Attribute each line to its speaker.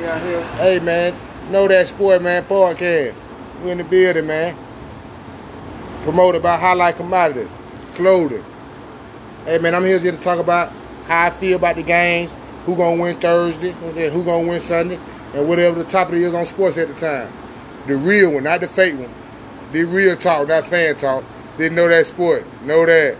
Speaker 1: Hey man, know that sport man podcast. We in the building man. Promoted by Highlight Commodity, clothing. Hey man, I'm here just to talk about how I feel about the games, who gonna win Thursday, who gonna win Sunday, and whatever the topic is on sports at the time. The real one, not the fake one. The real talk, not fan talk. Didn't know that sports. Know that.